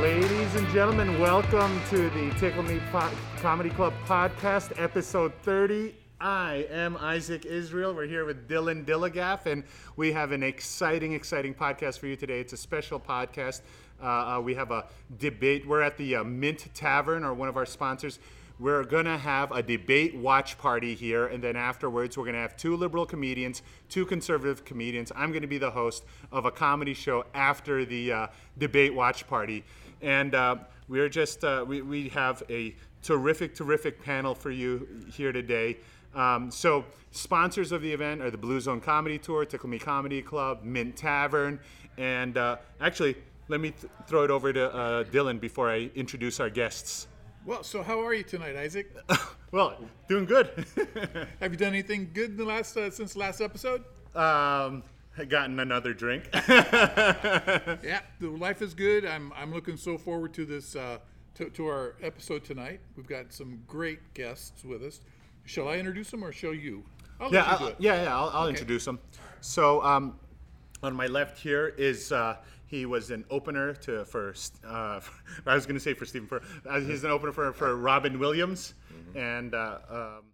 Ladies and gentlemen, welcome to the Tickle Me po- Comedy Club podcast, episode 30. I am Isaac Israel. We're here with Dylan Dillagaff, and we have an exciting, exciting podcast for you today. It's a special podcast. Uh, uh, we have a debate. We're at the uh, Mint Tavern, or one of our sponsors. We're going to have a debate watch party here, and then afterwards, we're going to have two liberal comedians, two conservative comedians. I'm going to be the host of a comedy show after the uh, debate watch party. And uh, we're just, uh, we, we have a terrific, terrific panel for you here today. Um, so, sponsors of the event are the Blue Zone Comedy Tour, Tickle Me Comedy Club, Mint Tavern, and uh, actually, let me th- throw it over to uh, Dylan before I introduce our guests. Well, so how are you tonight, Isaac? Well, doing good. Have you done anything good in the last uh, since the last episode? um, I gotten another drink. Yeah, the life is good. I'm I'm looking so forward to this uh, to, to our episode tonight. We've got some great guests with us. Shall I introduce them or shall you? I'll yeah, you yeah, yeah. I'll, I'll introduce them. So, um, on my left here is uh, he was an opener to for uh, I was going to say for Stephen for uh, he's an opener for for Robin Williams and. Uh, um,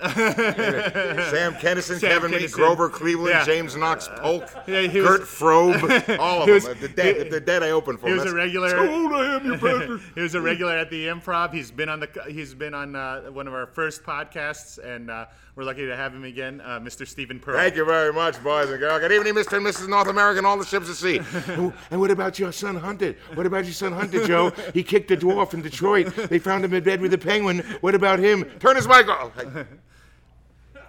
Sam Kinison, Sam Kevin Lee, Kinison. Grover Cleveland, Yeah. James Knox Polk, Yeah, he was- Kurt Frobe, all of He was- them. The dead, the dead I opened for. He was That's- a regular. How old I am, you bastard. he was a regular at the Improv. He's been on the. He's been on uh, one of our first podcasts, and uh, we're lucky to have him again, uh, Mr. Stephen Pearl. Thank you very much, boys and girls. Good evening, Mr. and Mrs. North America and all the ships at sea. and what about your son Hunter? What about your son Hunter, Joe? He kicked a dwarf in Detroit. They found him in bed with a penguin. What about him? Turn his mic off.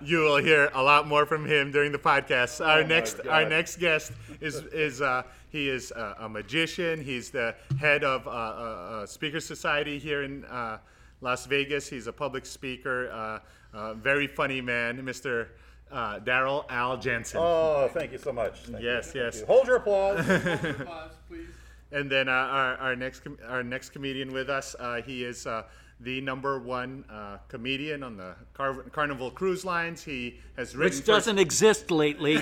You will hear a lot more from him during the podcast. Our next, our next guest is is uh, he is uh, a magician. He's the head of uh, uh, uh, Speaker Society here in uh, Las Vegas. He's a public speaker. Uh, uh, very funny man, Mr. Uh, Daryl Al Jensen. Oh, thank you so much. Thank yes, you. yes. Hold your applause. Pause, please. And then uh, our, our next com- our next comedian with us, uh, he is uh, the number one uh, comedian on the Car- Carnival Cruise Lines. He has written. which for- doesn't exist lately.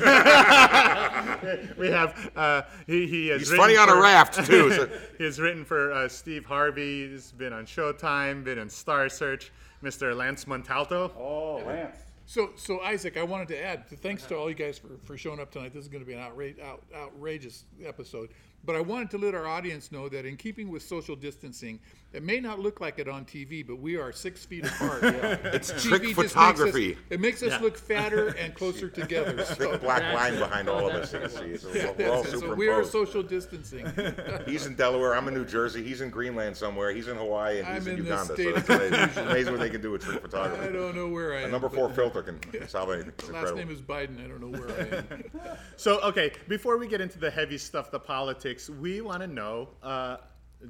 we have uh, he, he has He's written funny on a raft, too. So- he has written for uh, Steve Harvey. He's been on Showtime, been on Star Search. Mr. Lance Montalto. Oh, Lance. So, so Isaac, I wanted to add, thanks to all you guys for, for showing up tonight. This is going to be an outrage, out, outrageous episode. But I wanted to let our audience know that in keeping with social distancing, it may not look like it on TV, but we are six feet apart. It's TV trick just makes us- photography. it makes us Yeah. look fatter and closer together. So, Big black line behind all of us. You can see. So we're, we're all so we are social distancing. He's in Delaware. I'm in New Jersey. He's in Greenland somewhere. He's in Hawaii, and I'm he's in, in Uganda. state So of it's amazing, amazing what they can do with trick photography. I don't know where I A am. number four filter can solve anything. It's Last incredible. name is Biden. I don't know where I am. So, okay, before we get into the heavy stuff, the politics, we want to know, uh,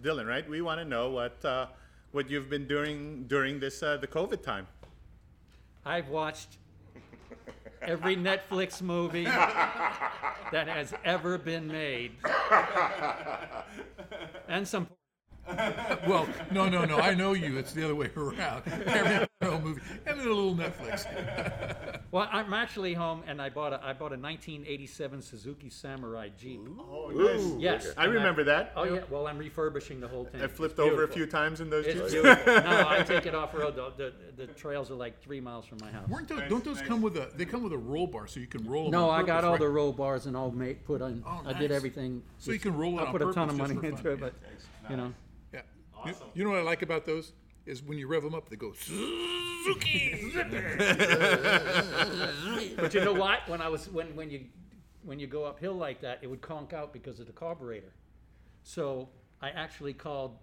Dylan, right? We want to know what uh, what you've been doing during this uh, the COVID time. I've watched every Netflix movie that has ever been made, and some. Well, no, no, no. I know you. It's the other way around. Every porno movie and then a little Netflix. Well, I'm actually home, and I bought a I bought a 1987 Suzuki Samurai Jeep. Ooh. Oh, yes, I and remember that. Oh yeah. Well, I'm refurbishing the whole thing. I It's flipped over a few times in those It's jeeps. beautiful. no, I take it off road. The, the, the trails are like three miles from my house. Weren't those, don't those come with a? They come with a roll bar, so you can roll them. No, on I got purpose, all right? the roll bars and all made put on. Oh, I did everything. So you can roll it I on put a ton of money into it, but you know. Yeah. You, you know what I like about those is when you rev them up, they go Suzuki. But you know what? When I was when when you when you go uphill like that, it would conk out because of the carburetor. So I actually called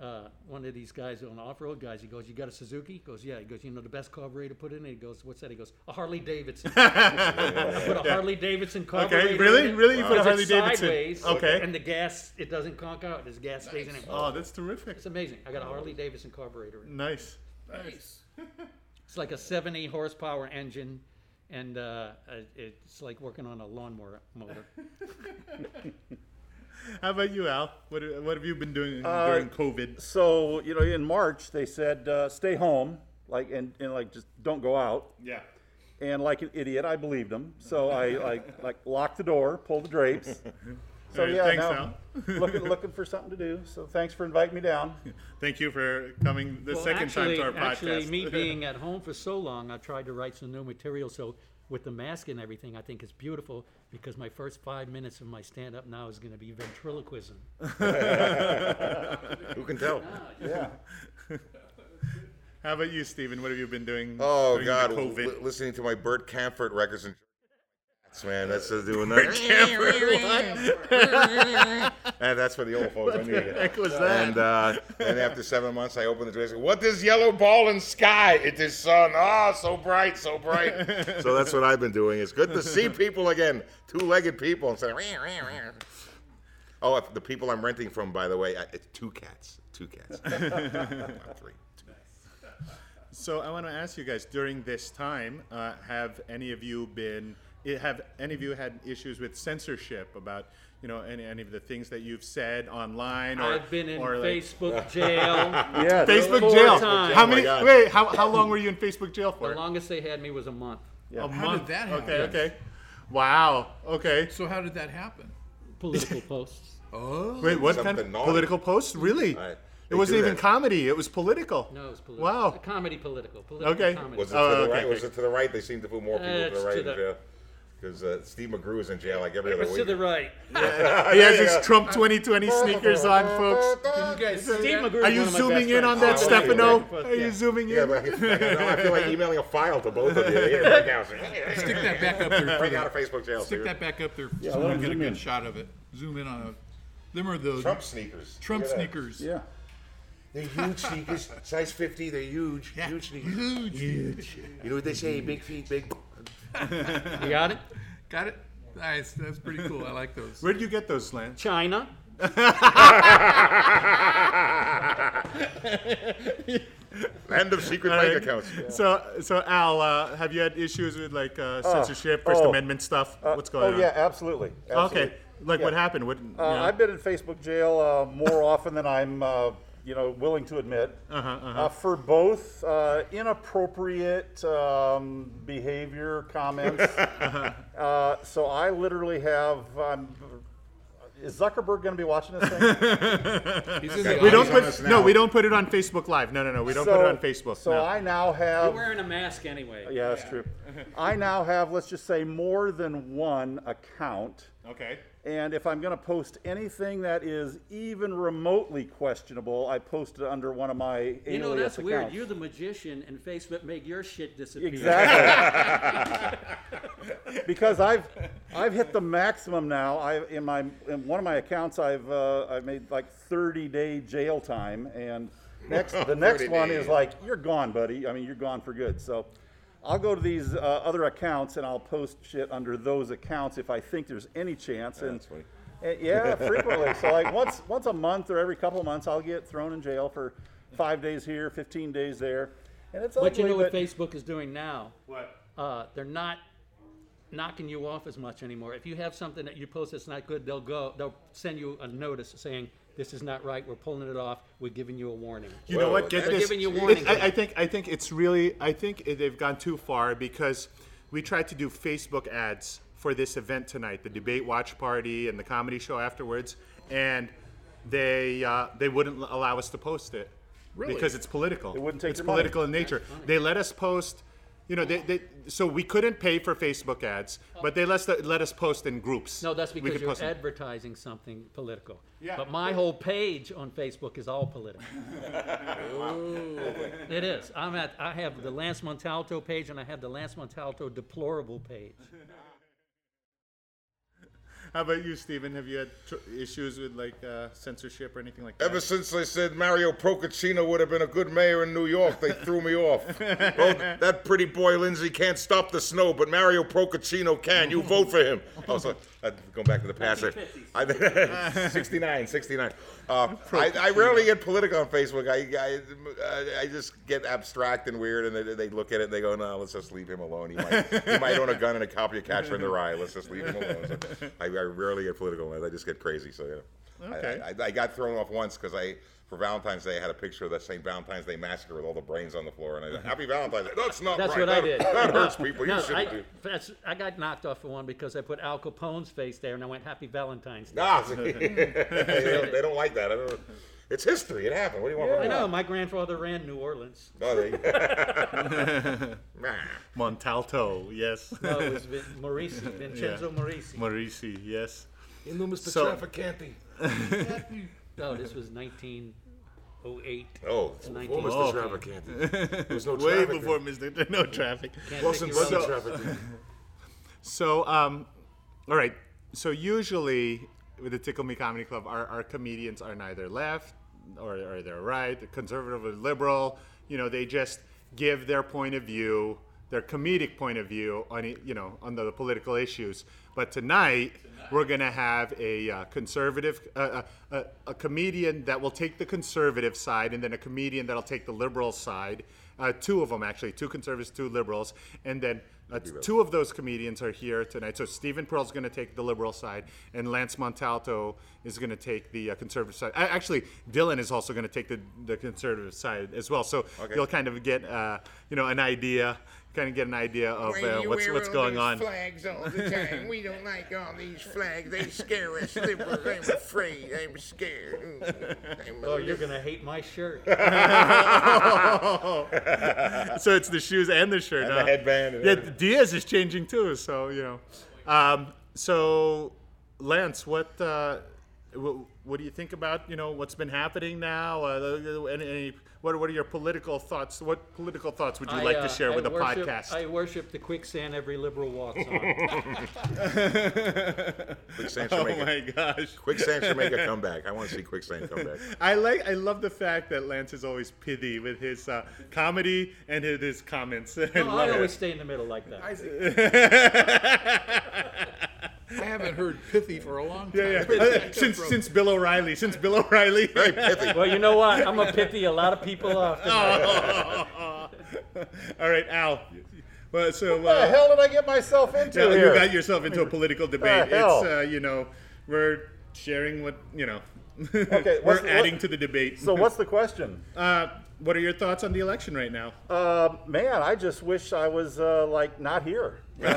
uh, one of these guys on off-road guys. He goes, "You got a Suzuki?" He goes, "Yeah." He goes, "You know the best carburetor to put in it?" He goes, "What's that?" He goes, "A Harley Davidson." I put a Harley Davidson carburetor. Okay, really? in Really? You put a Harley Davidson? Sideways, Okay. And the gas, it doesn't conk out. This gas stays in it. Oh, that's terrific. It's amazing. I got a Harley Davidson carburetor. in it. Nice. nice. It's like a 70 horsepower engine, and uh, uh, it's like working on a lawnmower motor. How about you, Al? What, what have you been doing Uh, during COVID? So, you know, in March, they said uh, stay home. like and, and like just don't go out. Yeah. And like an idiot, I believed them. So I like like locked the door, pulled the drapes. So All right, yeah, thanks, now looking looking for something to do. So thanks for inviting me down. Thank you for coming the Well, second actually, time to our actually, podcast. me being at home for so long, I've tried to write some new material. So with the mask and everything, I think it's beautiful because my first five minutes of my stand-up now is going to be ventriloquism. Who can tell? Yeah. How about you, Stephen? What have you been doing? Oh during the God, COVID. li- listening to my Bert Kaempfert records and man, that's just doing that. and that's for the old folks. I need it. heck was that? And uh, and after seven months, I opened the door. and said, What is yellow ball in sky? It is sun. Ah, so bright, so bright. so that's what I've been doing. It's good to see people again, two-legged people, and say. "Meow, meow, meow." Oh, the people I'm renting from, by the way, I- it's two cats. Two cats. Three. Two. So I want to ask you guys during this time, uh, have any of you been? I- Have any of you had issues with censorship about you know any, any of the things that you've said online or I've been in or like- Facebook jail. Yeah. Facebook jail? times. Oh how Oh many? God. Wait, how, how long were you in Facebook jail for? the longest they had me was a month. A How did month. that happen? Okay, okay. Wow. Okay. So how did that happen? Political posts. Oh, Wait, what kind of naughty. political posts? Really? Right. It wasn't even that. comedy. It was political. No, it was political. Wow. Comedy political. Political Okay. comedy. Was it Oh, to the okay, right? Was it to the right? They seem to put more people to the right to in the- jail. Because uh, Steve McGrew is in jail like every It other was week. to the right. He has his Trump 2020 sneakers on, folks. can you guys see Steve? McGrew Are you one of my zooming in on that. Oh, Stefano? yeah. Are you zooming Yeah, in? but I, now I feel like emailing a file to both of you. Yeah, right now. Stick that back up there. for Break the- out of Facebook jail. Stick that back up there Yeah, so let we him get a good in. shot of it. Zoom in on a. Them are the Trump sneakers. Trump Look sneakers. Yeah. They're huge sneakers, size 50. They're huge, Yeah. huge sneakers. Huge. You know what they say? Big feet, big. You got it? Got it? Nice. That's pretty cool. I like those. Where'd you get those, slants? China. End of secret bank accounts. So, so Al, uh, have you had issues with like uh, censorship, First oh. Amendment stuff? What's going oh on? yeah, absolutely. absolutely. Okay. Like what happened? What? you Uh, know? I've been in Facebook jail uh, more often than I'm, uh, you know, willing to admit. Uh-huh, uh-huh. Uh, for both uh, inappropriate um, behavior comments. Uh-huh. uh, so I literally have. Um, is Zuckerberg going to be watching this thing? He's in the we don't on put us no, we don't put it on Facebook Live. No, no, no. We don't so, put it on Facebook. So no. I now have. You're wearing a mask anyway. Yeah, that's true. I now have, let's just say, more than one account. okay. And if I'm going to post anything that is even remotely questionable, I post it under one of my You know, alias that's weird. You're the magician, and Facebook make your shit disappear. Exactly. because I've I've hit the maximum now. I in my in one of my accounts I've uh, I've made like 30 day jail time, and next the next 30 one is like you're gone, buddy. I mean you're gone for good. So. I'll go to these uh, other accounts and I'll post shit under those accounts if I think there's any chance. and That's funny. uh, yeah, frequently. so like once once a month or every couple of months, I'll get thrown in jail for five days here, 15 days there, and it's But you ugly, know what Facebook is doing now? What? Uh, they're not knocking you off as much anymore. If you have something that you post that's not good, they'll go. They'll send you a notice saying this is not right. We're pulling it off. We're giving you a warning. You know Well, what? Get they're this. giving you It- warning. I, I think. I think it's really. I think they've gone too far because we tried to do Facebook ads for this event tonight, the debate watch party and the comedy show afterwards, and they uh, they wouldn't allow us to post it Really? because it's political. They wouldn't take It's your money. political in nature. They let us post. You know, they, they, so we couldn't pay for Facebook ads, but they let us, let us post in groups. No, that's because you're post them. advertising something political. Yeah. But my whole page on Facebook is all political. it is. I'm at. I have the Lance Montalto page, and I have the Lance Montalto deplorable page. How about you, Stephen? Have you had tr- issues with like uh, censorship or anything like that? Ever since they said Mario Procaccino would have been a good mayor in New York, they threw me off. Well, that pretty boy Lindsay can't stop the snow, but Mario Procaccino can. You vote for him. Also, uh, going back to the past. I, 69, 69. Uh, I, I rarely get political on Facebook. I, I, I just get abstract and weird, and they, they look at it and they go, no, let's just leave him alone. He might, he might own a gun and a copy of Catcher in the Rye. Let's just leave him alone. So I, I rarely get political. I just get crazy. So, yeah. Okay. I, I, I got thrown off once because I, for Valentine's Day, I had a picture of the St. Valentine's Day massacre with all the brains on the floor, and I said, mm-hmm. "Happy Valentine's Day." That's not That's right. what I did. That No, hurts people. You no, shouldn't I, do. that's, I got knocked off for one because I put Al Capone's face there and I went Happy Valentine's Day. Nah, they, don't, they don't like that. I don't, it's history. It happened. What do you want? I from me? know, my grandfather ran New Orleans. Oh, there. Montalto, yes. No, it was Vin- Maurici, Vincenzo Maurici. Maurici, yes. You know, Mr. So- Trafficante. No, this was 1908. Oh, It's before 19 Mr. Oh. Trafficante. There was no Way traffic. before Mr. No traffic. Can't Wilson take you Buggy wrong. Trafficante. So, um, all right. So usually with the Tickle Me Comedy Club, our, our comedians are neither left or, or they're right, conservative or liberal. You know, they just give their point of view, their comedic point of view on you know on the political issues. But tonight we're gonna have a uh, conservative, uh, a, a, a comedian that will take the conservative side, and then a comedian that'll take the liberal side. Uh, two of them actually, two conservatives, two liberals, and then uh, two of those comedians are here tonight. So Stephen Pearl's going to take the liberal side, and Lance Montalto is going to take the uh, conservative side. Actually, Dylan is also going to take the, the conservative side as well. So Okay. you'll kind of get uh, you know an idea, kind of get an idea of uh, what's what's all going those on. Flags all the time. we don't like all these flags. They scare us liberals. I'm afraid. I'm scared. I'm Oh, you're gonna hate my shirt. so it's the shoes and the shirt. And huh? the headband and yeah, everything. Diaz is changing too. So you know. Um, so Lance, what uh, what, what do you think about you know what's been happening now? Uh, any, any what what are your political thoughts? What political thoughts would you I, like uh, to share I with the podcast? I worship the quicksand every liberal walks on. Quicksand should oh make my a, gosh. Quicksand should make a comeback. I want to see Quicksand come back. I like I love the fact that Lance is always pithy with his uh, comedy and his, his comments. I No, love I it. always stay in the middle like that. I haven't heard pithy for a long time. Yeah, yeah. since since Bill O'Reilly, since Bill O'Reilly. Very pithy. Well, you know what? I'm a pithy a lot of people off. tonight. All right, Al. Well, so What the uh, hell did I get myself into yeah, here? you got yourself into a political debate. hell? It's uh, you know we're sharing what you know. Okay, we're adding what- to the debate. so what's the question? uh, what are your thoughts on the election right now? Uh, man, I just wish I was uh, like not here. Wishes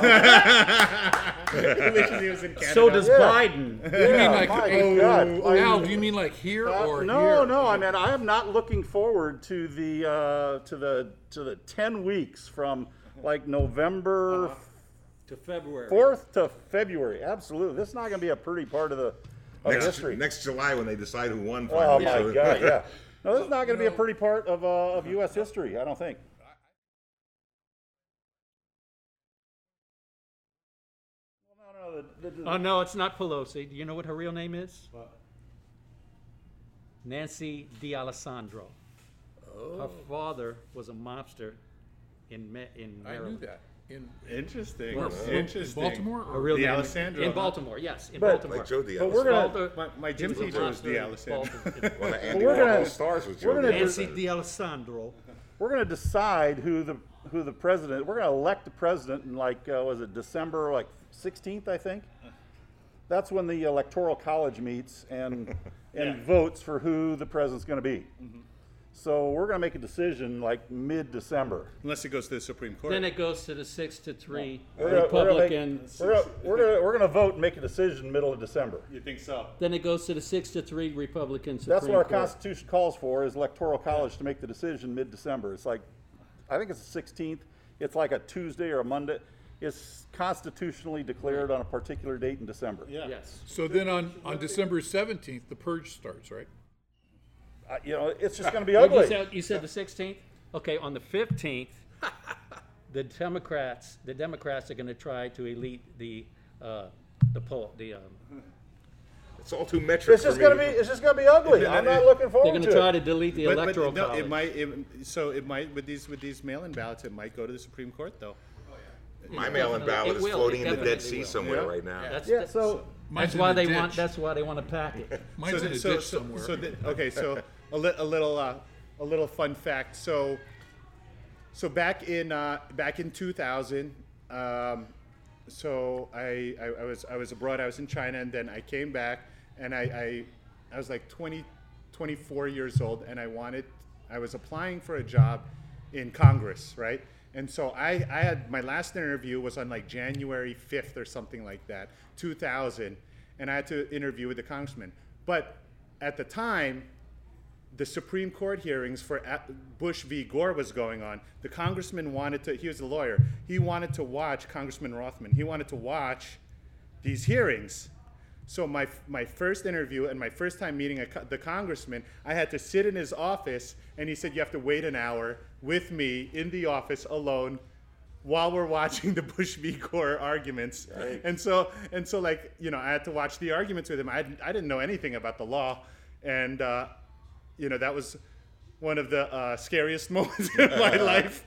he was in Canada. So does Yeah. Biden. You mean like, my oh, God. Al, do you mean like here Uh, or no, here? no. I mean, I am not looking forward to the uh, to the to the ten weeks from like November To February. fourth to February. Absolutely, this is not going to be a pretty part of the Next, history. next July when they decide who won. oh my so- God, yeah. No, this is not going to be a pretty part of uh, of U.S. history. I don't think. Well, no, no, the- the- the- Oh no, it's not Pelosi. Do you know what her real name is? Nancy D'Alesandro. Her father was a mobster in Ma- in I knew Maryland. that. In Interesting. where? Interesting. Baltimore? Her Or? real name D'Alesandro, in? Baltimore. Yes, in But- Baltimore. Like Joe But we're gonna Baltimore- My, my gym he was teacher was mobster in D'Alesandro. Baltimore. Andy we're gonna- Warhol's stars was we're gonna Diaz. Nancy D'Alesandro. we're going to decide who the who the president. We're going to elect the president in like uh, was it December like 16th, I think. That's when the electoral college meets and and votes for who the president's going to be. So we're going to make a decision like mid-December. Unless it goes to the Supreme Court. Then it goes to the six to three We're gonna- we're gonna make- Republicans. We're gonna, we're gonna, we're gonna vote and make a decision middle of December. you think so? Then it goes to the six to three Republican Supreme That's what our Court. Constitution calls for: is electoral college to make the decision mid-December. It's like, I think it's the 16th. It's like a Tuesday or a Monday. It's constitutionally declared on a particular date in December. Yeah. Yes. So then on, on December 17th, the purge starts, right? Uh, you know, it's just going to be What you ugly. said? You said the 16th. Okay, on the 15th, the Democrats, the Democrats are going to try to elite the uh, the poll. The um, It's all too metric It's for just me. going to be. It's just going to be ugly. I'm not looking forward. they're forward going to to try it. to delete the But, but electoral no, college. it might. It, so it might with these with these mail-in ballots, it might go to the Supreme Court though. My mail-in Definitely. ballot It is will. floating in the Dead definitely Sea will. somewhere Yeah. right now. That's, Yeah. that's, So Mine's that's in why a they ditch. want. That's why they want to pack it. Mine's so, in a so, ditch so, somewhere. so the, okay, so a, li- a little uh, a little fun fact. So so back in uh, back in 2000, um, so I, I I was I was abroad. I was in China, and then I came back, and I, I I was like 20, 24 years old, and I wanted, I was applying for a job in Congress, right? And so I, I had my last interview was on like January 5th or something like that, 2000, and I had to interview with the congressman. But at the time, the Supreme Court hearings for Bush v. Gore was going on. The congressman wanted to, he was a lawyer, he wanted to watch Congressman Rothman, he wanted to watch these hearings. So my, my first interview and my first time meeting a, the congressman, I had to sit in his office and he said, you have to wait an hour with me in the office alone while we're watching the Bush v. Gore arguments. And so, and so like, you know, I had to watch the arguments with him. I, didn't- I didn't know anything about the law. And, uh, you know, that was one of the uh, scariest moments in my life.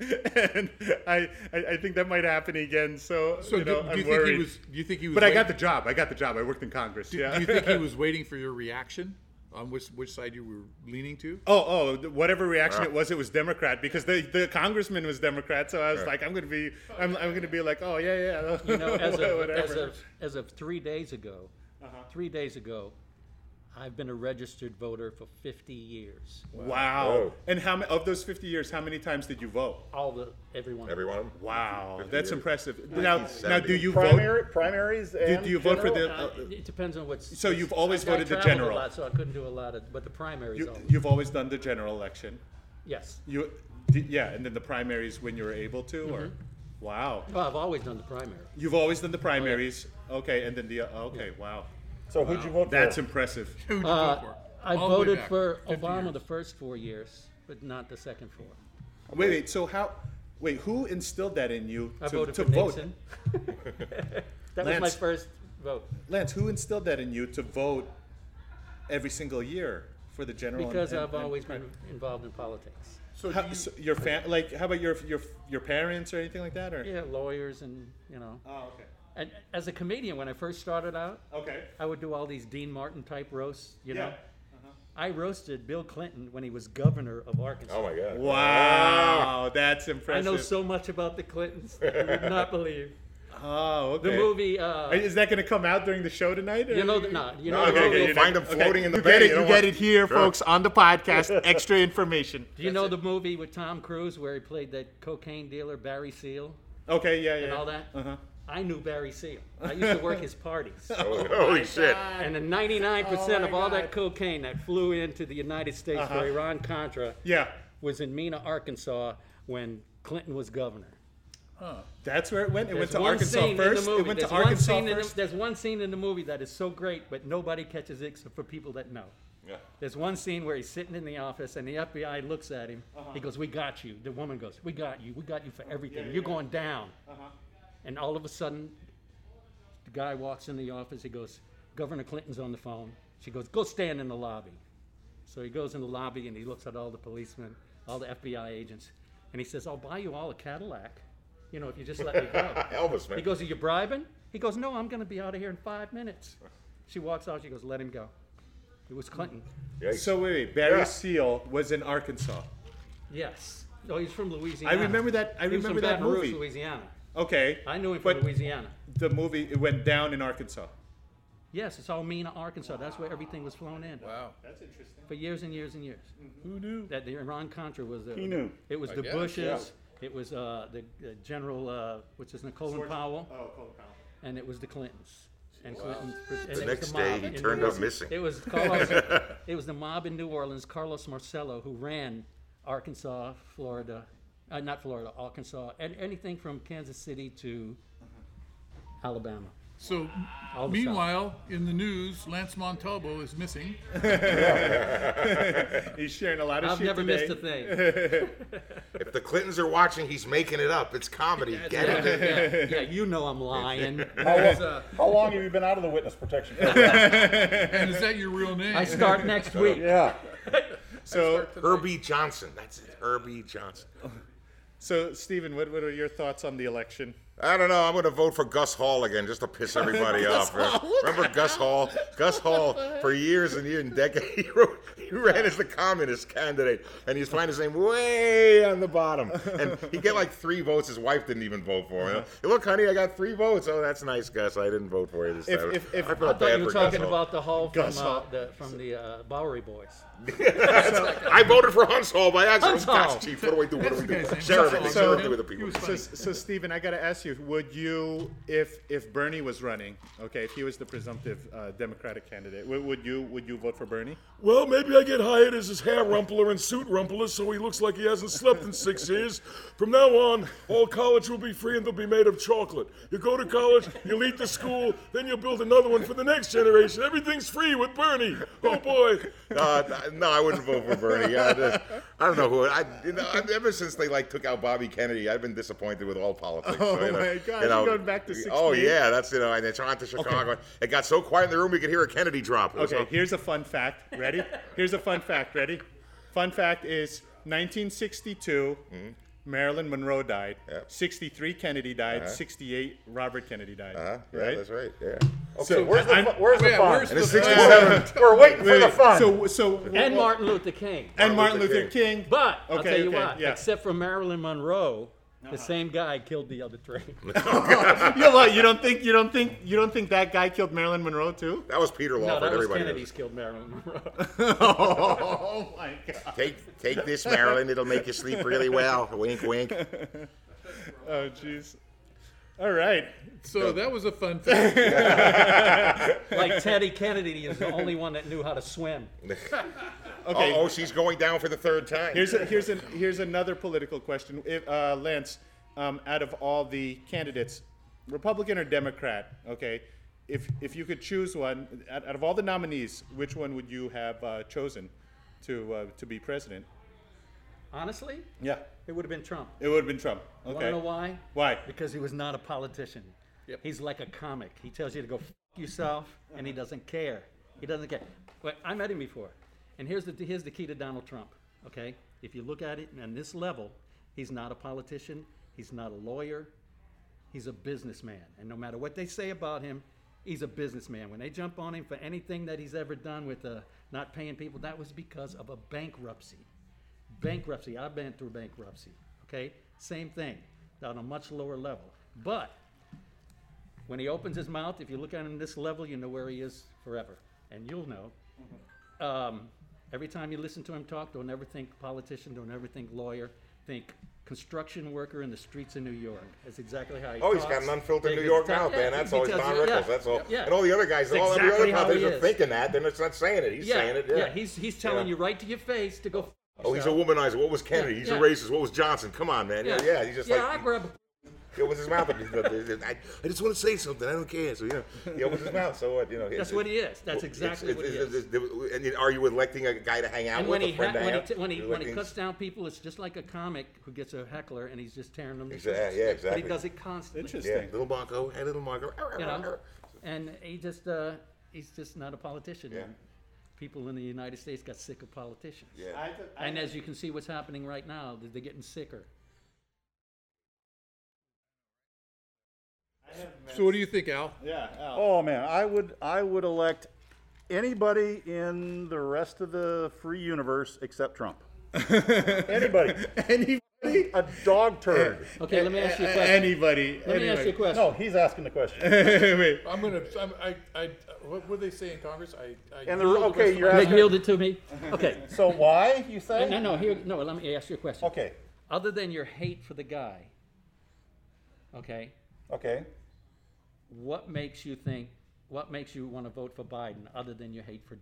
And I, I, I think that might happen again. So, So you know, do, do I'm you think he was? Do you think he was? but I got the job. I got the job. I worked in Congress. Do, yeah. do you think he was waiting for your reaction on which which side you were leaning to? Oh, oh, whatever reaction it was, it was Democrat because the, the congressman was Democrat. So I was like, I'm gonna be, I'm, I'm gonna be like, oh yeah, yeah, You know, as of, as of, as of three days ago, Uh-huh. three days ago, I've been a registered voter for 50 years. wow. Whoa. And how many of those 50 years? How many times did you vote? All the, everyone. Everyone? Wow, 50 that's years. impressive. Now, now, do you vote? Primary, primaries Do, and do you vote for the? Uh, Uh, it depends on what's. So you've always I- I voted the traveled general? A lot, so I couldn't do a lot of, but the primaries you, always. you've always done the general election. yes. You, did, yeah, and then the primaries when you were able to, or Mm-hmm. wow, Well, I've always done the primary. you've always done the primaries. Okay, and then the uh, okay, wow, So who'd you vote that's for? That's impressive. Who'd you Uh, vote for? I All voted for Obama years. the first four years, but not the second four. Wait, wait. So how? Wait, who instilled that in you I to, voted to for vote? Nixon. that was my first vote. Lance, who instilled that in you to vote every single year for the general? Because and- I've and always pri- been involved in politics. So, How, you, so your fam- like, how about your your your parents or anything like that, or? Yeah, lawyers and, you know. Oh, okay. And as a comedian, when I first started out, Okay. I would do all these Dean Martin type roasts, you know. Yeah. I roasted Bill Clinton when he was governor of Arkansas. Oh my God. Wow, that's impressive. I impressive. know so much about the Clintons. You would not believe. Oh, The movie, uh, Is that going to come out during the show tonight? or- you know, the, no, you know, No, the okay, movie, okay, you find them floating in the you bay. get it. you You don't get want- it here, Sure. folks, on the podcast. Extra information. do you know the movie with Tom Cruise where he played that cocaine dealer Barry Seal Okay, yeah, yeah. and all that? Uh-huh. I knew Barry Seal. I used to work his parties. Oh, holy shit. And the 99% Oh of my all God. that cocaine that flew into the United States Uh-huh. for Iran Contra Yeah, was in Mena, Arkansas when Clinton was governor. that's where it went. It went to one Arkansas scene first. in the movie. It went there's to one Arkansas scene in the- first. there's one scene in the movie that is so great, but nobody catches it except for people that know. Yeah. There's one scene where he's sitting in the office and the FBI looks at him. Uh-huh. He goes, "We got you." The woman goes, "We got you. We got you for everything. You're going down." And all of a sudden, the guy walks in the office. He goes, "Governor Clinton's on the phone." She goes, "Go stand in the lobby." So he goes in the lobby and he looks at all the policemen, all the FBI agents, and he says, "I'll buy you all a Cadillac, you know, if you just let me go." Elvis, man. He goes, Are you bribing? He goes, No, I'm going to be out of here in five minutes. She walks out. She goes, Let him go. It was Clinton. Yikes. So wait, wait. Barry Yeah. Seal was in Arkansas. Yes. Oh, he's from Louisiana. I remember that. I He was remember from that Baton Rouge, movie. Louisiana. Okay. I knew him from But Louisiana. the movie it went down in Arkansas. Yes, it's all Mena, Arkansas. That's where everything was flown in wow. That's interesting. for years and years and years. Who knew? That the Iran Contra was the. He knew. It was I the guess, Bushes. It was uh, the uh, General, uh, which is Colin Powell, Oh, Colin Powell. and it was the Clintons. And Clinton. and The next mob day, he turned up missing. It was Carlos. it was the mob in New Orleans, Carlos Marcello, who ran Arkansas, Florida, uh, not Florida, Arkansas, and anything from Kansas City to Alabama. So, All the meanwhile, in the news, Lance Montalto is missing. He's sharing a lot of I've shit never today. missed a thing. If the Clintons are watching, he's making it up. It's comedy. Get yeah, it? yeah, yeah, you know I'm lying. How, Is, lo- uh, how long have you been out of the witness protection and is that your real name? I start next week. yeah. So, Herbie Johnson. That's it. Herbie Johnson. So Stephen, what, what are your thoughts on the election? I don't know. I'm going to vote for Gus Hall again just to piss everybody off. Remember Gus Hall? Gus Hall, for years and years and decades, he, wrote, he ran as the communist candidate, and he's finding his name way on the bottom. And he get like three votes. His wife didn't even vote for him. Hey, look, honey, I got three votes. Oh, that's nice, Gus. I didn't vote for you this If- time. if- if- I I thought you were for Gus talking about the Hall from, Gus uh, the, from the uh, Bowery Boys. I voted for Huntz Hall by accident. Huntz Hall. Chief, what do I do? What do we do? guy's name. Share everything. Share So- everything with the people. So, so Stephen, I gotta ask you: Would you, if if Bernie was running, okay, if he was the presumptive uh, Democratic candidate, would, would you would you vote for Bernie? Well, maybe I get hired as his hair rumpler and suit rumpler so he looks like he hasn't slept in six years. From now on, all college will be free and they'll be made of chocolate. You go to college, you'll eat the school, then you'll build another one for the next generation. Everything's free with Bernie. Oh boy. Uh, no, I wouldn't vote for Bernie. I, I don't know who. I, you know, ever since they like took out Bobby Kennedy, I've been disappointed with all politics. Oh, you know, my gosh, you know, going back to Oh yeah, that's you know, and it's on to Chicago. It got so quiet in the room you could hear a Kennedy drop. It Okay, here's a fun fact. Ready? Here's a fun fact. Ready? Fun fact is 1962. Mm-hmm. Marilyn Monroe died. Mm-hmm. 63 Kennedy died. 68 Robert Kennedy died. uh-huh, yeah, right? that's right. Yeah. So Where's the, I'm- fu- where's the Yeah, fun? where's And the- 67. We're waiting for Wait, the wait, fun. So so And Martin Luther King. and Martin Luther Luther King. But I'll tell you okay, what, yeah. except for Marilyn Monroe, the same guy killed the other three. you know what? You don't think you don't think you don't think that guy killed Marilyn Monroe too? That was Peter no, Lawford. that was everybody knows. Kennedy's killed Marilyn Monroe. oh my god! Take take this, Marilyn. It'll make you sleep really well. Wink, wink. Oh jeez. All right. So that was a fun fact. like Teddy Kennedy is the only one that knew how to swim. Okay. Oh, she's going down for the third time. Here's a, here's an, here's another political question. If, uh, Lance, um, out of all the candidates, Republican or Democrat, okay, if if you could choose one, out, out of all the nominees, which one would you have uh, chosen to uh, to be president? Honestly, Yeah, it would have been Trump. it would have been Trump. You want Okay. to know why? Why? Because he was not a politician. He's like a comic. He tells you to go f- yourself, and he doesn't care. He doesn't care. But I met him before, and here's the here's the key to Donald Trump. Okay, if you look at it on this level, he's not a politician. He's not a lawyer. He's a businessman, and no matter what they say about him, he's a businessman. When they jump on him for anything that he's ever done with uh, not paying people, that was because of a bankruptcy bankruptcy. I've been through bankruptcy. Okay, same thing, on a much lower level. But when he opens his mouth, if you look at him this level, you know where he is forever, and you'll know. Um, every time you listen to him talk, don't ever think politician, don't ever think lawyer, think construction worker in the streets of New York. That's exactly how he Oh, talks. he's got an unfiltered New York mouth, yeah, man. That's always Don Rickles. yeah, That's all. yeah. And all the other guys, all every exactly other he are thinking that. Then it's not saying it. He's saying it. Yeah. he's he's telling you right to your face to go. F- oh, he's a womanizer. What was Kennedy? Yeah, he's yeah. a racist. What was Johnson? Come on, man. Yeah, yeah. He's just like, yeah, like I grab. Yeah, opens his mouth. I, I just want to say something. I don't care. So you know, he opens his mouth. So what? You know. That's what he is. That's exactly what he is. And you- are you electing a guy to hang out And with? when he a friend ha- to when he, t- when he when he cuts down people, it's just like a comic who gets a heckler and he's just tearing them. To Exa- shreds. yeah, But exactly. he does it constantly. Interesting. Yeah, little Marco. Hey, little Marco. You know, and he just uh, he's just not a politician. Yeah. And people in the United States got sick of politicians. Yeah. I, I, And as you can see, what's happening right now, they're getting sicker. So what do you think, Al? yeah. Al. Oh man, I would I would elect anybody in the rest of the free universe except Trump. anybody. Anybody? A dog turd. Okay, let me ask you a question. Anybody? Let me ask you a question. No, he's asking the question. Wait. I'm gonna. I'm, I. I. What would they say in Congress? I. I And the- yield okay, rest of you're my- You yield it to me. Okay. So why you say? No, no, here, no. Let me ask you a question. Okay. Other than your hate for the guy, okay, Okay. what makes you think? What makes you want to vote for Biden, other than your hate for,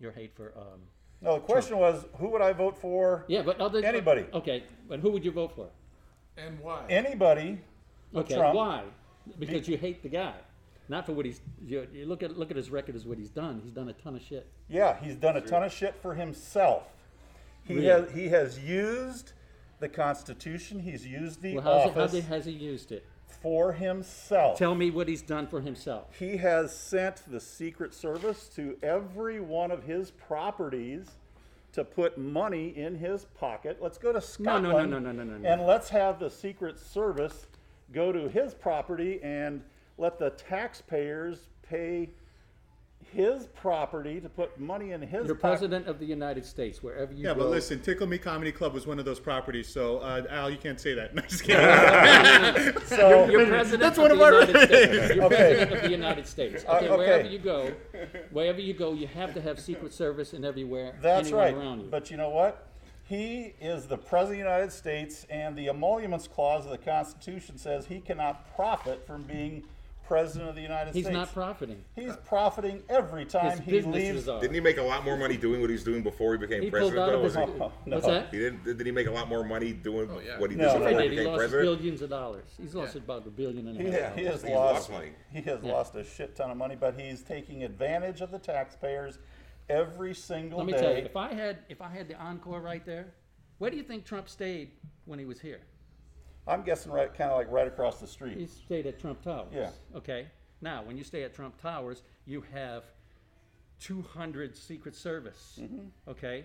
your hate for? Um, No, the question was who would I vote for? yeah, but other Anybody. Okay, but who would you vote for? And why? Anybody. Okay, Trump. why? Because you hate the guy, not for what he's. You, you look at look at his record as what he's done. He's done a ton of shit. Yeah, he's done a ton of shit for himself. He Really? has he has used the Constitution. He's used the Well, how's it, how office did, has he used it? for himself. Tell me what he's done for himself. he has sent the Secret Service to every one of his properties to put money in his pocket. Let's go to No, Scotland. no, no, no, no, no, no, no. And let's have the Secret Service go to his property and let the taxpayers pay his property to put money in his You're pocket. president of the United States, wherever you Yeah, go. but listen, Tickle Me Comedy Club was one of those properties, so uh, Al, you can't say that. No, just kidding. So, You're president That's of one the of our- United States. You're Okay. president of the United States. Okay, okay. wherever you go, wherever you go, you have to have Secret Service and everywhere, That's right. around you. But you know what? He is the President of the United States, and the Emoluments Clause of the Constitution says he cannot profit from being President of the United He's States. He's not profiting. He's profiting every time His he businesses leaves. are. Didn't he make a lot more money doing what he's doing before he became He pulled president? out of though? his. He- Oh, uh-huh. What's no. that? He didn't. Did he make a lot more money doing oh, yeah. what he did no, before He he did. He became lost president? billions of dollars. He's lost about a billion and a He, has He's lost lost money. he has Yeah. lost a shit ton of money, but he's taking advantage of the taxpayers every single day. Let me day. tell you, if I had if I had the encore right there, where do you think Trump stayed when he was here? I'm guessing right, kind of like right across the street. He stayed at Trump Towers. Yeah. Okay. Now, when you stay at Trump Towers, you have 200 Secret Service. Mm-hmm. Okay.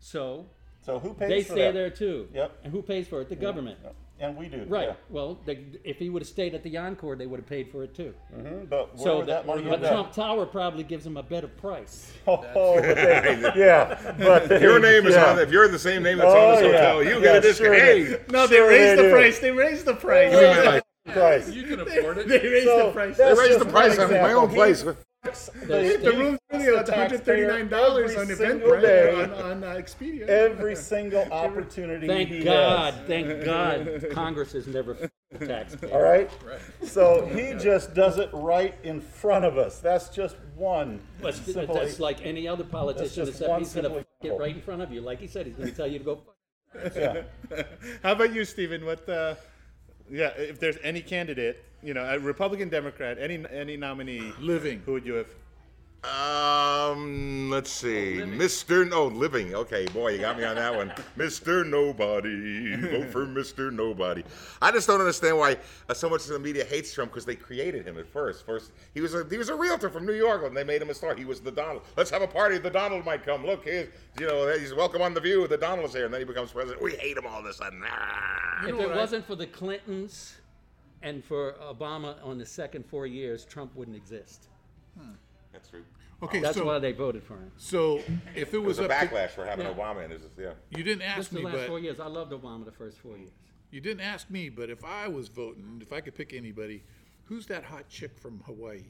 So so who pays for they for stay that? there too. Yep. And who pays for it? The government. And we do. Right. yeah. Well, they, if he would have stayed at the Encore, they would have paid for it too. Mhm, But where So would that money but? Trump Tower probably gives him a better price. Oh, but they, yeah, but they, Your name is yeah. on. If you're in the same name that's Oh, on this yeah. hotel, you Yeah, get a discount. sure hey, no, they Sure raised they the price. They raised the price. Yeah. Price. You can afford it. They raised So, the price. that's I raised the price on my own place. He- The The room's only the $139 on every Eventbrite day. on, on uh, Expedia. Every single opportunity Thank he God, has. thank God, Congress has never f- the taxpayer. All right? So he just does it right in front of us. That's just one. But simple- that's like any other politician, just except one he's gonna simple f- it example. right in front of you. Like he said, he's gonna tell you to go. yeah. How about you, Stephen? What? Uh, yeah, if there's any candidate, you know, a Republican, Democrat, any any nominee, Living. who would you have? Um, let's see, Mr. No Living. Okay, boy, you got me on that one, Mr. Nobody. Vote for Mr. Nobody. I just don't understand why uh, so much of the media hates Trump because they created him at first. First, he was a he was a realtor from New York, and they made him a star. He was the Donald. Let's have a party. The Donald might come. Look, here's you know he's welcome on the View. The Donald's here, and then he becomes president. We hate him all of a sudden. Ah. If know it I- wasn't for the Clintons and for Obama on the second four years, Trump wouldn't exist. Hmm. That's true. Okay, That's so why they voted for him. so if it It was was a up to, backlash for having Yeah. Obama in his yeah. you didn't ask Just the me, last but four years. I loved Obama the first four years. you didn't ask me, but if I was voting, if I could pick anybody, who's that hot chick from Hawaii?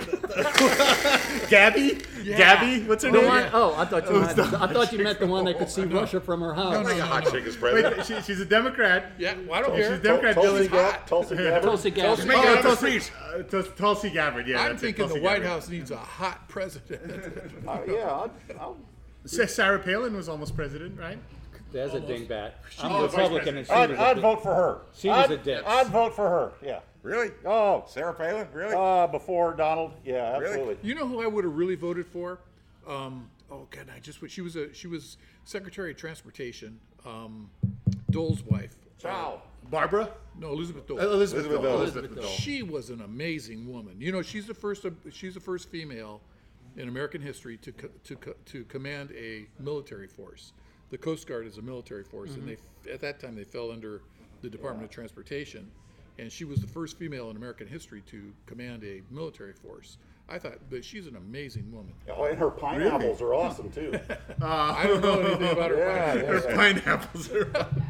Gabby? Gabby? What's her The name? one, oh, I thought you meant, I thought you ment the one that could see Russia from her house. Like a hot chick is president. Wait, she, she's a Democrat. Yeah, well, I don't She's care. a Democrat. Tulsi, Dylan. Gabbard, Tulsi Gabbard. Tulsi Gabbard. Oh, Tulsi, uh, Tulsi Gabbard. Yeah, I'm thinking the White House needs a hot president. Uh, yeah, I'll, I'll, Sarah Palin was almost president, right? There's a dingbat. I'm was Republican and she I'd, was I'd a vote for her. She I'd, a ditz. I'd vote for her. Yeah. Really? Oh, Sarah Palin? Really? uh, before Donald. Yeah, Really? absolutely. You know who I would have really voted for? Um, oh God, I just she was a she was Secretary of Transportation, um, Dole's wife. Ciao. Barbara? No, Elizabeth Dole. Elizabeth, Elizabeth Dole. Dole. Elizabeth Dole. She was an amazing woman. You know, she's the first. She's the first female in American history to co- to co- to command a military force. The Coast Guard is a military force, and they at that time they fell under the Department of Transportation, and she was the first female in American history to command a military force. I thought, but she's an amazing woman. Oh, and her pineapples are awesome too. I don't know anything about her. Yeah, wife. yeah, yeah. Pineapples are awesome.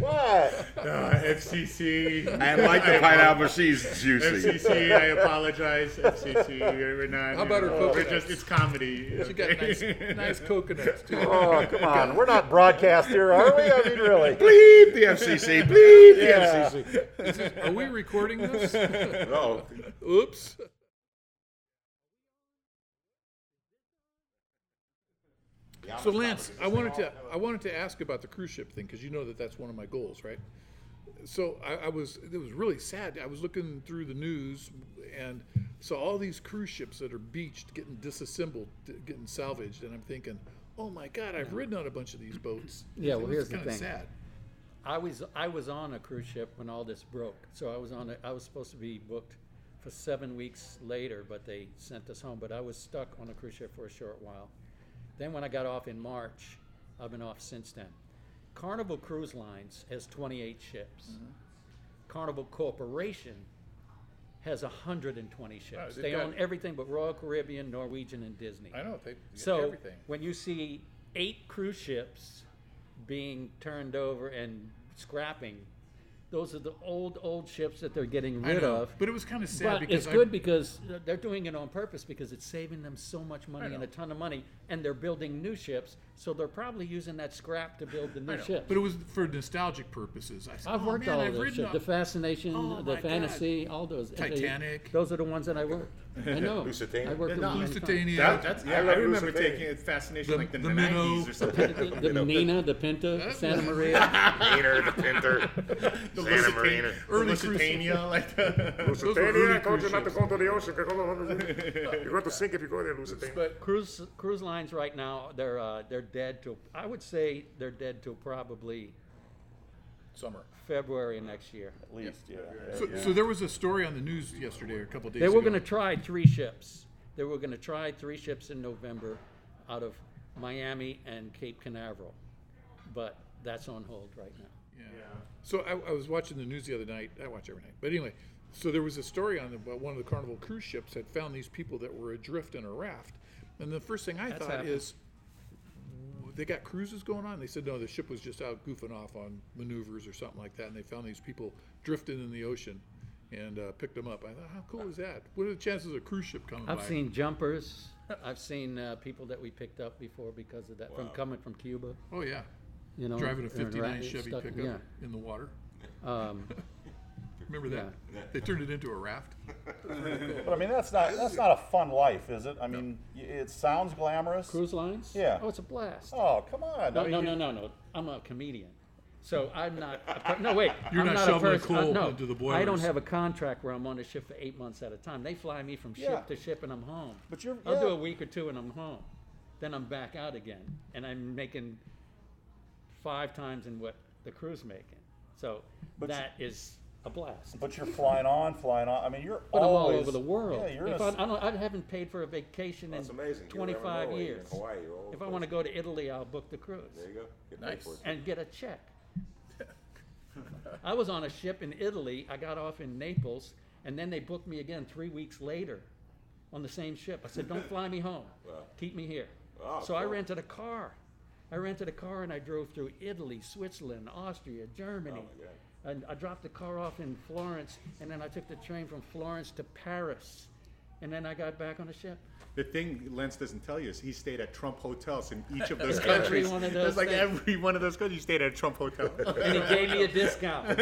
What? uh, FCC. I like the pineapple, she's juicy. FCC, I apologize. FCC, we're not. How about her you know, coconuts? just, it's comedy. She got nice, nice coconuts too. Oh, come on. We're not broadcast here, are we? I mean, really. Bleep the FCC. Bleep the Yeah. FCC. Are we recording this? No. Oops. So Lance, I wanted to I wanted to ask about the cruise ship thing because you know that that's one of my goals, right? So I, I was it was really sad. I was looking through the news and saw all these cruise ships that are beached, getting disassembled, d- getting salvaged, and I'm thinking, oh my God, I've ridden on a bunch of these boats. Yeah, well, It was here's the kinda thing. Sad. I was I was on a cruise ship when all this broke. So I was on a, I was supposed to be booked for seven weeks later, but they sent us home. But I was stuck on a cruise ship for a short while. Then when I got off in March, I've been off since then. Carnival Cruise Lines has 28 ships. Mm-hmm. Carnival Corporation has 120 ships. they've they own everything but Royal Caribbean, Norwegian, and Disney. I know, they, So everything. when you see eight cruise ships being turned over and scrapping, those are the old, old ships that they're getting rid of. but it was kind of sad But because it's I- good because they're doing it on purpose because it's saving them so much money and a ton of money, and they're building new ships. So they're probably using that scrap to build the new I ships. But it was for nostalgic purposes. I said, I've oh, worked man, all I've those ships. The Fascination, Oh, the my Fantasy, all those. They- Titanic. those are the ones that I worked. I know. Lusitania. I worked Yeah, no. Lusitania. That, that's yeah. I, love remember Lusitania. taking it fascination The- like the, the 90s minnow. or something. The, the Nina, the Pinta, Santa Maria. Mariner, the Pinter, Santa Marina. Early Lusitania, like the, Those were early I told you cruise not to ships. go into the ocean. 'cause You're going to sink if you go there, Lusitania. But cruise cruise lines right now they're uh, they're dead to I would say they're dead till probably summer. February of next year. At least, yeah. So, so there was a story on the news yesterday or a couple days ago. They ago. were going to try three ships. They were going to try three ships in November out of Miami and Cape Canaveral, but that's on hold right now. Yeah. So I, I was watching the news the other night. I watch every night, but anyway. So there was a story on the, about one of the Carnival cruise ships had found these people that were adrift in a raft, and the first thing I That's thought happened. is, they got cruises going on. They said no, the ship was just out goofing off on maneuvers or something like that, and they found these people drifting in the ocean, and uh, picked them up. I thought, how cool is that? What are the chances of a cruise ship coming I've by? seen jumpers. I've seen uh, people that we picked up before because of that from coming from Cuba. oh yeah, You know, driving a '59 Chevy stuck- pickup Yeah. in the water. Um, Remember that? They turned it into a raft. But I mean, that's not that's not a fun life, is it? I mean, y- it sounds glamorous. cruise lines? Yeah. Oh, it's a blast. Oh, come on. No, I mean, no, you- no, no, no. I'm a comedian. So I'm not. A per- no, wait. You're I'm not not, a shoveling person. uh, coal no, into the I don't have a contract where I'm on a ship for eight months at a time. They fly me from ship Yeah. to ship, and I'm home. But you're- I'll do yeah. a week or two, and I'm home. Then I'm back out again, and I'm making five times in what the crew's making. So But you- that is a blast. But you're flying on, flying on. I mean, you're But I'm all always over the world. Yeah, you're in if a I, s- I, don't, I haven't paid for a vacation That's in amazing. You were ever in 25 Norway, you're in years. Hawaii, you're all over If the I want to go to Italy, I'll book the cruise There you go. Get paid Nice. for it. and get a check. I was on a ship in Italy. I got off in Naples, and then they booked me again three weeks later on the same ship. I said, "Don't fly me home. Keep me here." Oh, so I cool. rented a car. I rented a car and I drove through Italy, Switzerland, Austria, Germany. Oh, and I dropped the car off in Florence, and then I took the train from Florence to Paris, and then I got back on the ship. the thing Lance doesn't tell you is he stayed at Trump hotels in each of those Every countries. one of There's those like things. every one of those countries, he stayed at a Trump hotel. And he gave me a discount.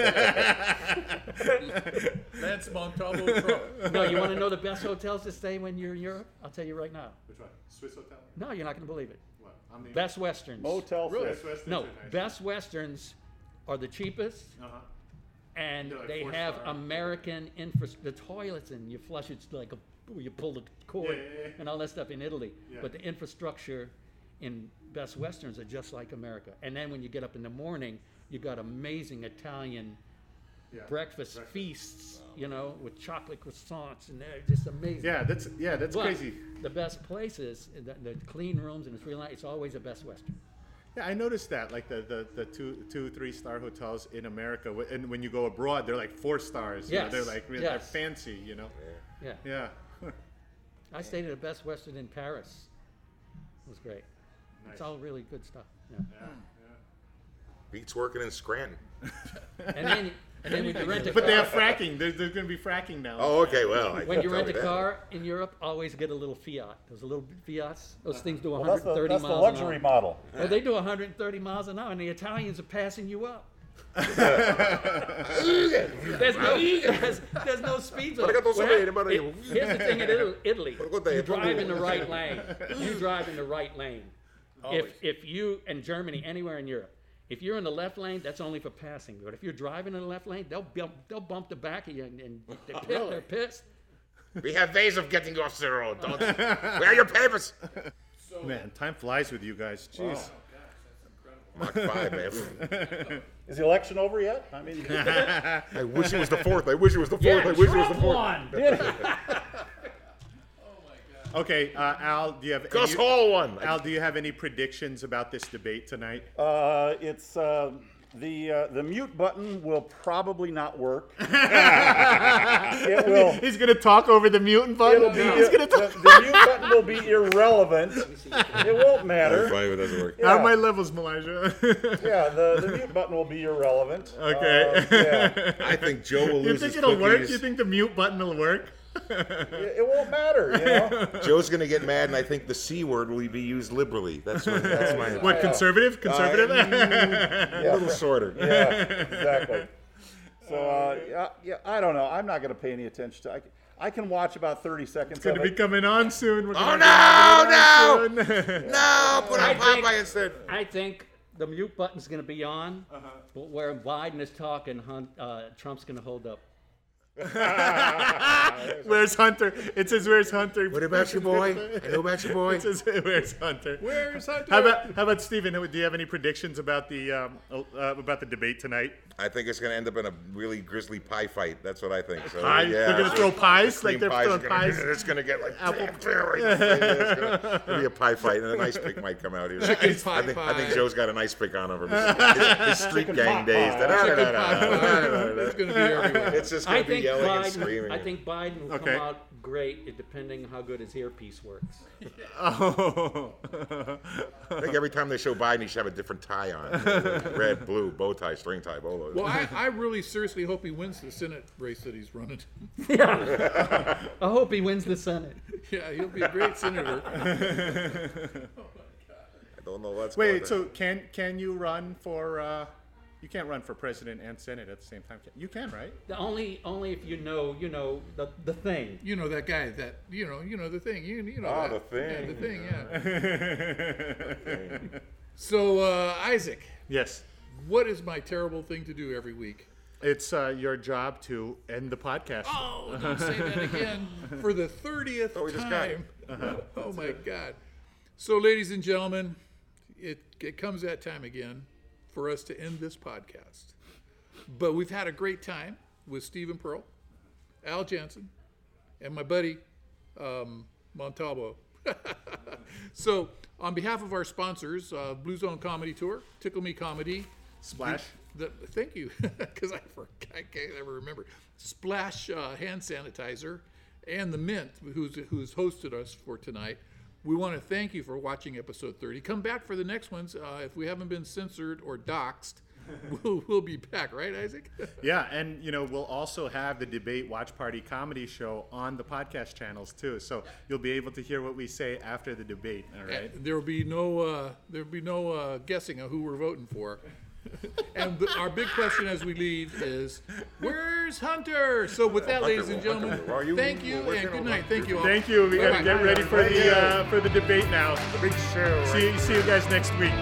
Lance Montalto Trump. No, you want to know the best hotels to stay when you're in Europe? I'll tell you right now. Which one? Swiss hotel? No, you're not going to believe it. What? I'm the Best Westerns. Motel Really? Six. Westerns No. Best Westerns are the cheapest, Uh-huh. and They're like they four have star. American infra. The toilets and you flush it's like a you pull the cord Yeah, yeah, yeah. and all that stuff in Italy. Yeah. But the infrastructure in Best Westerns are just like America. And then when you get up in the morning, you got amazing Italian Yeah. breakfast, feasts, you know, with chocolate croissants, and they're just amazing. Yeah, that's yeah, that's But crazy. The best places, the, the clean rooms, and it's real nice. It's always a Best Western. Yeah, I noticed that. Like the, the, the two two three star hotels in America, and when you go abroad, they're like four stars. you know, Yes, they're like really- they're fancy. You know. Yeah. Yeah. I stayed at a Best Western in Paris. It was great. It's all really good stuff. Yeah. Beats working in Scranton. And then, and then when you rent a But they have car, fracking. There's, there's going to be fracking now. Oh, okay. Well, I when you rent you a that. car in Europe, always get a little Fiat. Those little Fiats. Those things do Well, that's the, 130 that's the miles luxury an hour. model. Oh, they do 130 miles an hour, and the Italians are passing you up. there's no there's, there's no speed zone. Arigato Well, sapere, ma- it- here's the thing in Italy, Italy What day? you drive in the right lane. You drive in the right lane. If if you in Germany anywhere in Europe, if you're in the left lane, that's only for passing. But if you're driving in the left lane, they'll bump, they'll bump the back of you and, and they're, pissed, they're pissed. We have ways of getting you off the road. Don't. Where are your papers? Man, time flies with you guys. Jeez. Oh, Mach five, man. Is the election over yet? I mean, I wish it was the fourth. I wish it was the fourth. I wish it was the fourth. won. Okay, uh, Al, do you have Gus any, Hall won. Al, do you have any predictions about this debate tonight? uh, it's uh, The uh, the mute button will probably not work. it will. He's gonna talk over the mutant button. It'll be He's gonna the, talk. the mute button will be irrelevant. It won't matter. Funny it doesn't work. How are my levels, Elijah? Yeah, the, the mute button will be irrelevant. Okay. Uh, yeah, I think Joe will you lose You think his it'll work? You think the mute button will work? It, it won't matter. You know. Joe's gonna get mad, and I think the c word will be used liberally. That's my. That's my. What conservative? Conservative? A little shorter. Yeah, exactly. So uh, yeah, yeah, I don't know. I'm not going to pay any attention to. I, can- I can watch about 30 seconds It's Gonna be coming on soon. We're Oh gonna no! be having it on soon. No! Put on I think- Popeye instead. I think the mute button's going to be on, Uh-huh. but where Biden is talking, Hun- uh, Trump's going to hold up. Where's Hunter? It says, "Where's Hunter?" What about your boy? I know about your boy. It says, "Where's Hunter?" Where's Hunter? How about how about Steven? Do you have any predictions about the um, uh, about the debate tonight? I think it's gonna end up in a really grisly pie fight. That's what I think. So, Pie? Yeah, They're gonna so throw pies cream like they're pies throwing are gonna- pies. It's gonna get like apple. It's gonna it'll be a pie fight, and an ice pick might come out here. Chicken I pie think, I think. Joe's got an ice pick on him from his, his, his street gang days. Chicken pot pie. It's going to be everywhere. It's just I gonna be think yelling and screaming. I think Biden will Okay. come out great, it- depending how good his earpiece works. Oh. I think every time they show Biden, he should have a different tie on. Red, blue, bow tie, string tie, bolo. Well, I, I really seriously hope he wins the Senate race that he's running. I hope he wins the Senate. yeah, he'll be a great senator. Oh my God. I don't know what's going. Wait, going so can can you run for? Uh, you can't run for president and senate at the same time. You can, right? The Only, only if you know, you know, the, the thing. You know that guy that you know, you know the thing. You, you know Ah, that. the Yeah, thing. the thing. Yeah. So uh, Isaac, yes. what is my terrible thing to do every week? It's uh, your job to end the podcast. Oh, don't say that again for the thirtieth we just got time. it. Oh my God! So, ladies and gentlemen, it it comes that time again for us to end this podcast. But we've had a great time with Stephen Pearl, Al Jansen, and my buddy um, Montalto. so, on behalf of our sponsors, uh, Blue Zone Comedy Tour, Tickle Me Comedy, Splash. the, thank you, because I, forgot- I can't ever remember. Splash uh, hand sanitizer and the Mint, who's who's hosted us for tonight. We want to thank you for watching episode 30. Come back for the next ones. Uh, if we haven't been censored or doxxed, we'll, we'll be back, right, Isaac? Yeah, and you know we'll also have the debate watch party comedy show on the podcast channels too, so you'll be able to hear what we say after the debate. All right. There will be no uh, there will be no uh, guessing of who we're voting for. and the, our big question as we leave is, where's Hunter? So with that, ladies and gentlemen, Are you thank you and good night. Thank you all. Thank you. We gotta get ready for the uh, for the debate now. Big show. See see you guys next week.